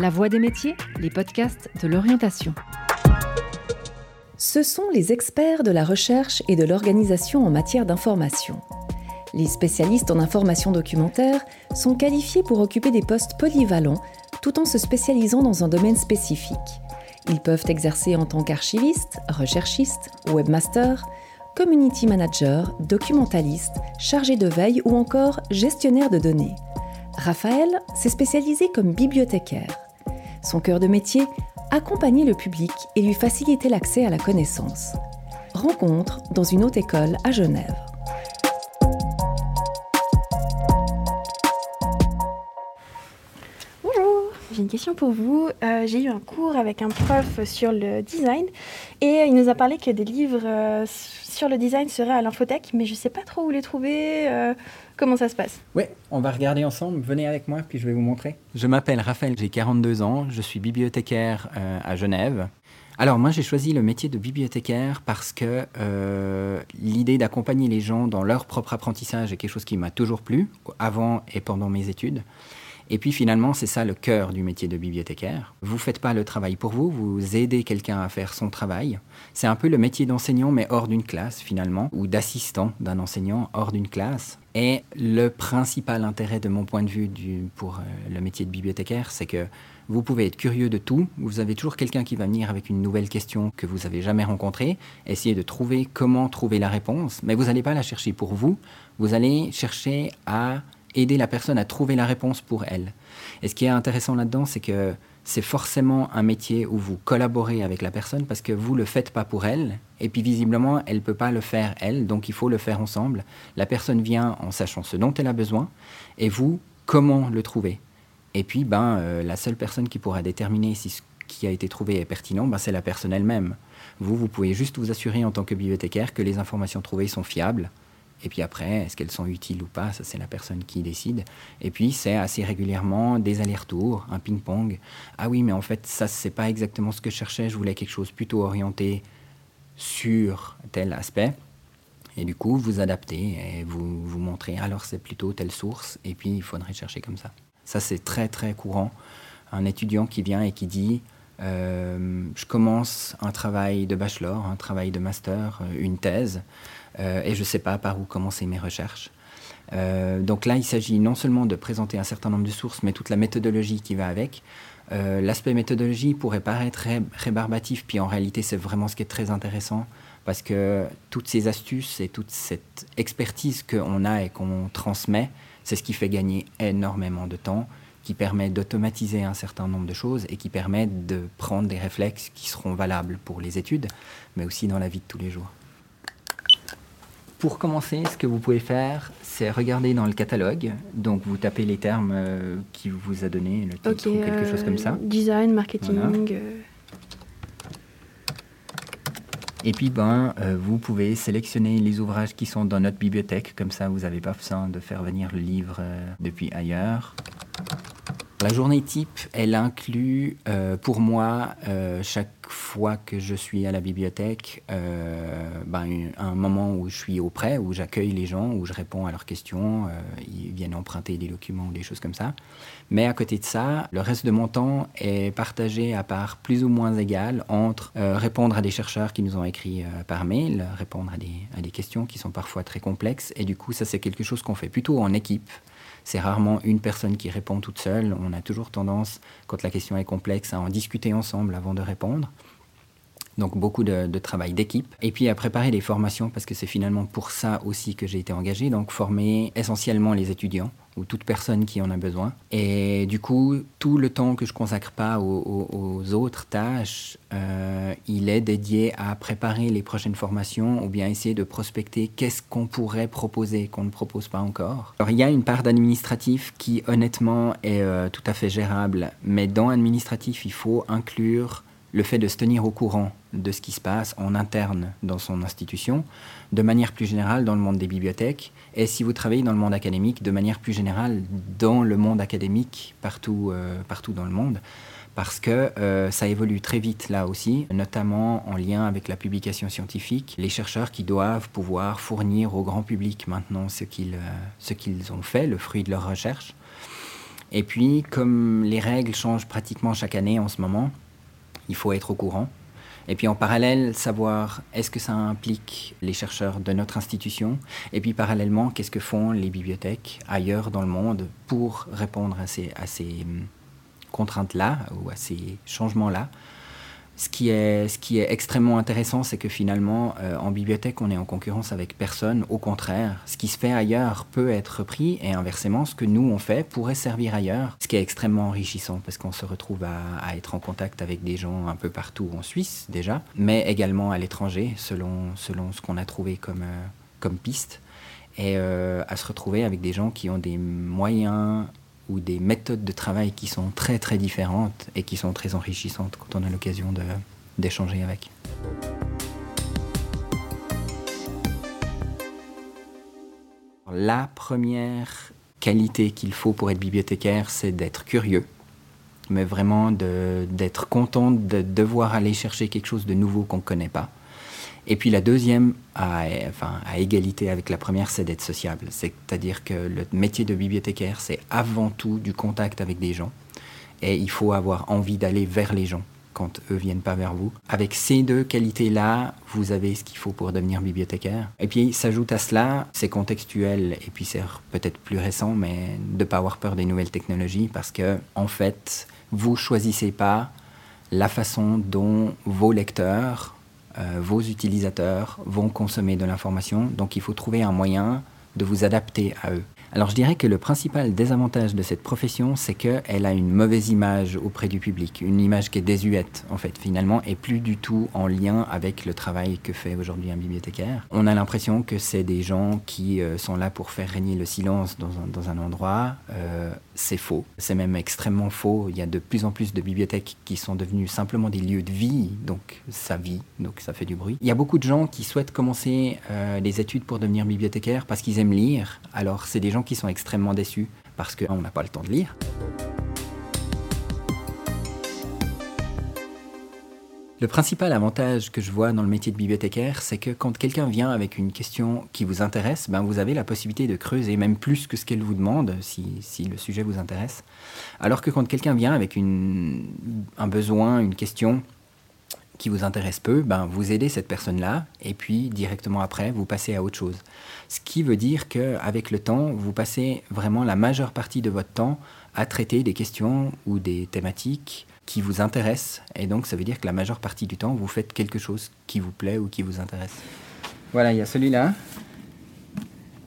La Voix des métiers, les podcasts de l'orientation. Ce sont les experts de la recherche et de l'organisation en matière d'information. Les spécialistes en information documentaire sont qualifiés pour occuper des postes polyvalents tout en se spécialisant dans un domaine spécifique. Ils peuvent exercer en tant qu'archiviste, recherchiste, webmaster, community manager, documentaliste, chargé de veille ou encore gestionnaire de données. Raphaël s'est spécialisé comme bibliothécaire. Son cœur de métier, accompagner le public et lui faciliter l'accès à la connaissance. Rencontre dans une haute école à Genève. Bonjour, j'ai une question pour vous. Euh, j'ai eu un cours avec un prof sur le design et il nous a parlé que des livres euh, sur le design seraient à l'infothèque, mais je ne sais pas trop où les trouver. Euh, comment ça se passe Oui, on va regarder ensemble. Venez avec moi, puis je vais vous montrer. Je m'appelle Raphaël, j'ai 42 ans, je suis bibliothécaire à Genève. Alors moi j'ai choisi le métier de bibliothécaire parce que l'idée d'accompagner les gens dans leur propre apprentissage est quelque chose qui m'a toujours plu, avant et pendant mes études. Et puis finalement, c'est ça le cœur du métier de bibliothécaire. Vous ne faites pas le travail pour vous, vous aidez quelqu'un à faire son travail. C'est un peu le métier d'enseignant, mais hors d'une classe finalement, ou d'assistant d'un enseignant hors d'une classe. Et le principal intérêt de mon point de vue pour euh, le métier de bibliothécaire, c'est que vous pouvez être curieux de tout. Vous avez toujours quelqu'un qui va venir avec une nouvelle question que vous n'avez jamais rencontrée, essayer de trouver comment trouver la réponse, mais vous n'allez pas la chercher pour vous. Vous allez chercher à aider la personne à trouver la réponse pour elle. Et ce qui est intéressant là-dedans, c'est que c'est forcément un métier où vous collaborez avec la personne parce que vous ne le faites pas pour elle. Et puis visiblement, elle ne peut pas le faire elle, donc il faut le faire ensemble. La personne vient en sachant ce dont elle a besoin et vous, comment le trouver. Et puis, ben, euh, la seule personne qui pourra déterminer si ce qui a été trouvé est pertinent, ben, c'est la personne elle-même. Vous, vous pouvez juste vous assurer en tant que bibliothécaire que les informations trouvées sont fiables et puis après, est-ce qu'elles sont utiles ou pas? Ça, c'est la personne qui décide. Et puis, c'est assez régulièrement des allers-retours, un ping-pong. Ah oui, mais en fait, ça, c'est pas exactement ce que je cherchais. Je voulais quelque chose plutôt orienté sur tel aspect. Et du coup, vous adaptez et vous vous montrez, alors c'est plutôt telle source, et puis il faudrait chercher comme ça. Ça, c'est très, très courant. Un étudiant qui vient et qui dit, je commence un travail de bachelor, un travail de master, euh, une thèse. Euh, et je ne sais pas par où commencer mes recherches. Euh, donc là, il s'agit non seulement de présenter un certain nombre de sources, mais toute la méthodologie qui va avec. Euh, l'aspect méthodologie pourrait paraître rébarbatif, puis en réalité, c'est vraiment ce qui est très intéressant, parce que toutes ces astuces et toute cette expertise qu'on a et qu'on transmet, c'est ce qui fait gagner énormément de temps, qui permet d'automatiser un certain nombre de choses et qui permet de prendre des réflexes qui seront valables pour les études, mais aussi dans la vie de tous les jours. Pour commencer, ce que vous pouvez faire, c'est regarder dans le catalogue. Donc, vous tapez les termes euh, qui vous a donné, le titre ou quelque chose comme ça. Euh, design, marketing. Euh. Et puis, ben, vous pouvez sélectionner les ouvrages qui sont dans notre bibliothèque. Comme ça, vous n'avez pas besoin de faire venir le livre depuis ailleurs. La journée type, elle inclut euh, pour moi, euh, chaque fois que je suis à la bibliothèque, euh, ben, un moment où je suis auprès, où j'accueille les gens, où je réponds à leurs questions, ils viennent emprunter des documents ou des choses comme ça. Mais à côté de ça, le reste de mon temps est partagé à part plus ou moins égale entre répondre à des chercheurs qui nous ont écrit par mail, répondre à des, à des questions qui sont parfois très complexes. Et du coup, ça c'est quelque chose qu'on fait plutôt en équipe. C'est rarement une personne qui répond toute seule. On a toujours tendance, quand la question est complexe, à en discuter ensemble avant de répondre. Donc beaucoup de, travail d'équipe. Et puis à préparer des formations, parce que c'est finalement pour ça aussi que j'ai été engagé, donc former essentiellement les étudiants ou toute personne qui en a besoin. Et du coup, tout le temps que je consacre pas aux, autres tâches, euh, il est dédié à préparer les prochaines formations ou bien essayer de prospecter qu'est-ce qu'on pourrait proposer qu'on ne propose pas encore. Alors il y a une part d'administratif qui honnêtement est euh, tout à fait gérable, mais dans administratif, il faut inclure le fait de se tenir au courant de ce qui se passe en interne dans son institution, de manière plus générale dans le monde des bibliothèques, et si vous travaillez dans le monde académique, de manière plus générale dans le monde académique partout, euh, partout dans le monde, parce que euh, ça évolue très vite là aussi, notamment en lien avec la publication scientifique, les chercheurs qui doivent pouvoir fournir au grand public maintenant ce qu'ils euh, ce qu'ils ont fait, le fruit de leur recherche. Et puis, comme les règles changent pratiquement chaque année en ce moment, il faut être au courant. Et puis en parallèle, savoir est-ce que ça implique les chercheurs de notre institution Et puis parallèlement, qu'est-ce que font les bibliothèques ailleurs dans le monde pour répondre à ces, à ces hum, contraintes-là ou à ces changements-là ce qui est, extrêmement intéressant, c'est que finalement, euh, en bibliothèque, on est en concurrence avec personne. Au contraire, ce qui se fait ailleurs peut être repris et inversement, ce que nous on fait pourrait servir ailleurs. Ce qui est extrêmement enrichissant parce qu'on se retrouve à, être en contact avec des gens un peu partout en Suisse déjà, mais également à l'étranger selon, ce qu'on a trouvé comme, euh, piste et euh, à se retrouver avec des gens qui ont des moyens ou des méthodes de travail qui sont très très différentes et qui sont très enrichissantes quand on a l'occasion d'échanger avec. La première qualité qu'il faut pour être bibliothécaire, c'est d'être curieux, mais vraiment d'être content de devoir aller chercher quelque chose de nouveau qu'on ne connaît pas. Et puis la deuxième, à, enfin, à égalité avec la première, c'est d'être sociable. C'est-à-dire que le métier de bibliothécaire, c'est avant tout du contact avec des gens. Et il faut avoir envie d'aller vers les gens quand eux viennent pas vers vous. Avec ces deux qualités-là, vous avez ce qu'il faut pour devenir bibliothécaire. Et puis s'ajoute à cela, c'est contextuel et puis c'est peut-être plus récent, mais de pas avoir peur des nouvelles technologies parce que en fait, vous choisissez pas la façon dont vos lecteurs euh, vos utilisateurs vont consommer de l'information, donc il faut trouver un moyen de vous adapter à eux. Alors je dirais que le principal désavantage de cette profession, c'est qu'elle a une mauvaise image auprès du public, une image qui est désuète en fait finalement et plus du tout en lien avec le travail que fait aujourd'hui un bibliothécaire. On a l'impression que c'est des gens qui euh, sont là pour faire régner le silence dans un, dans un endroit. Euh, c'est faux, c'est même extrêmement faux. Il y a de plus en plus de bibliothèques qui sont devenues simplement des lieux de vie, donc ça vit, donc ça fait du bruit. Il y a beaucoup de gens qui souhaitent commencer euh, des études pour devenir bibliothécaire parce qu'ils aiment lire. Alors c'est des gens qui sont extrêmement déçus parce qu'on n'a pas le temps de lire. Le principal avantage que je vois dans le métier de bibliothécaire, c'est que quand quelqu'un vient avec une question qui vous intéresse, ben vous avez la possibilité de creuser, même plus que ce qu'elle vous demande, si, le sujet vous intéresse. Alors que quand quelqu'un vient avec un besoin, une question qui vous intéresse peu, ben vous aidez cette personne-là, et puis directement après, vous passez à autre chose. Ce qui veut dire qu'avec le temps, vous passez vraiment la majeure partie de votre temps à traiter des questions ou des thématiques qui vous intéressent. Et donc, ça veut dire que la majeure partie du temps, vous faites quelque chose qui vous plaît ou qui vous intéresse. Voilà, il y a celui-là,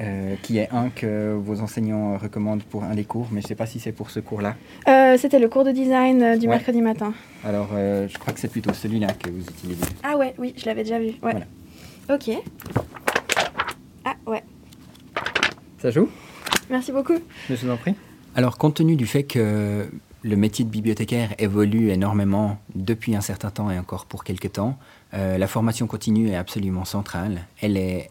euh, qui est un que vos enseignants recommandent pour un des cours, mais je ne sais pas si c'est pour ce cours-là. Euh, c'était le cours de design euh, du mercredi matin. Alors, je crois que c'est plutôt celui-là que vous utilisez. Ah ouais, oui, je l'avais déjà vu. Ouais. Voilà. Ok. Ah ouais. Ça joue? Merci beaucoup. Je vous en prie. Alors, compte tenu du fait que le métier de bibliothécaire évolue énormément depuis un certain temps et encore pour quelques temps, la formation continue est absolument centrale. Elle est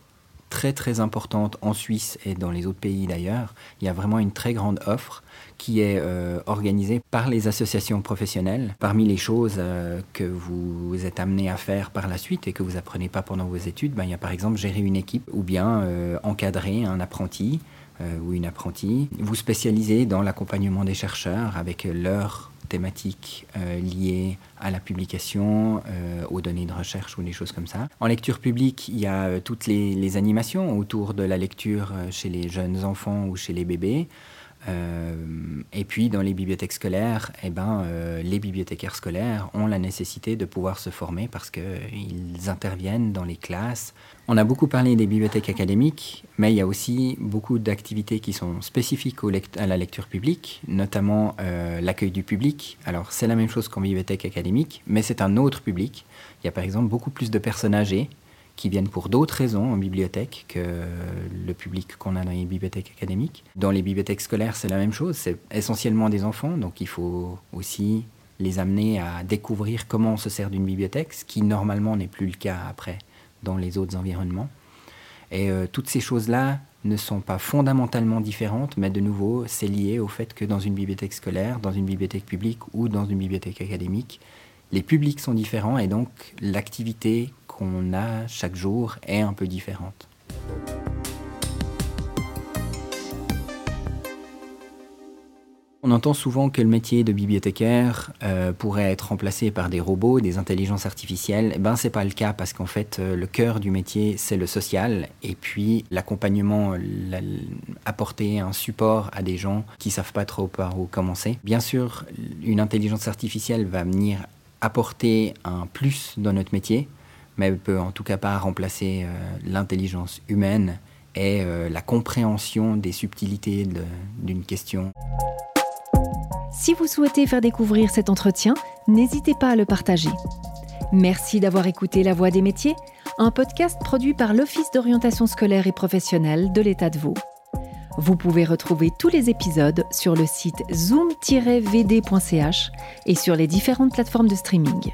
très très importante en Suisse et dans les autres pays d'ailleurs. Il y a vraiment une très grande offre qui est euh, organisée par les associations professionnelles. Parmi les choses euh, que vous êtes amené à faire par la suite et que vous apprenez pas pendant vos études, ben, il y a par exemple gérer une équipe ou bien euh, encadrer un apprenti ou une apprentie. Vous spécialisez dans l'accompagnement des chercheurs avec leur thématiques euh, liées à la publication, euh, aux données de recherche ou des choses comme ça. En lecture publique, il y a euh, toutes les, les, animations autour de la lecture chez les jeunes enfants ou chez les bébés. Et puis dans les bibliothèques scolaires, eh ben, les bibliothécaires scolaires ont la nécessité de pouvoir se former parce qu'ils interviennent dans les classes on a beaucoup parlé des bibliothèques académiques, mais il y a aussi beaucoup d'activités qui sont spécifiques à la lecture publique, notamment euh, l'accueil du public. Alors c'est la même chose qu'en bibliothèque académique, mais c'est un autre public. Il y a par exemple beaucoup plus de personnes âgées qui viennent pour d'autres raisons en bibliothèque que le public qu'on a dans les bibliothèques académiques. Dans les bibliothèques scolaires, c'est la même chose. C'est essentiellement des enfants, donc il faut aussi les amener à découvrir comment on se sert d'une bibliothèque, ce qui normalement n'est plus le cas après dans les autres environnements. Et euh, toutes ces choses-là ne sont pas fondamentalement différentes, mais de nouveau, c'est lié au fait que dans une bibliothèque scolaire, dans une bibliothèque publique ou dans une bibliothèque académique, les publics sont différents et donc l'activité qu'on a chaque jour est un peu différente. On entend souvent que le métier de bibliothécaire euh, pourrait être remplacé par des robots, des intelligences artificielles. Eh ben, c'est pas le cas parce qu'en fait, euh, le cœur du métier, c'est le social et puis l'accompagnement, apporter un support à des gens qui savent pas trop par où commencer. Bien sûr, une intelligence artificielle va venir apporter un plus dans notre métier, mais elle peut en tout cas pas remplacer euh, l'intelligence humaine et la compréhension des subtilités d'une question. Si vous souhaitez faire découvrir cet entretien, n'hésitez pas à le partager. Merci d'avoir écouté La Voix des métiers, un podcast produit par l'Office d'orientation scolaire et professionnelle de l'État de Vaud. Vous pouvez retrouver tous les épisodes sur le site zoom-vd.ch et sur les différentes plateformes de streaming.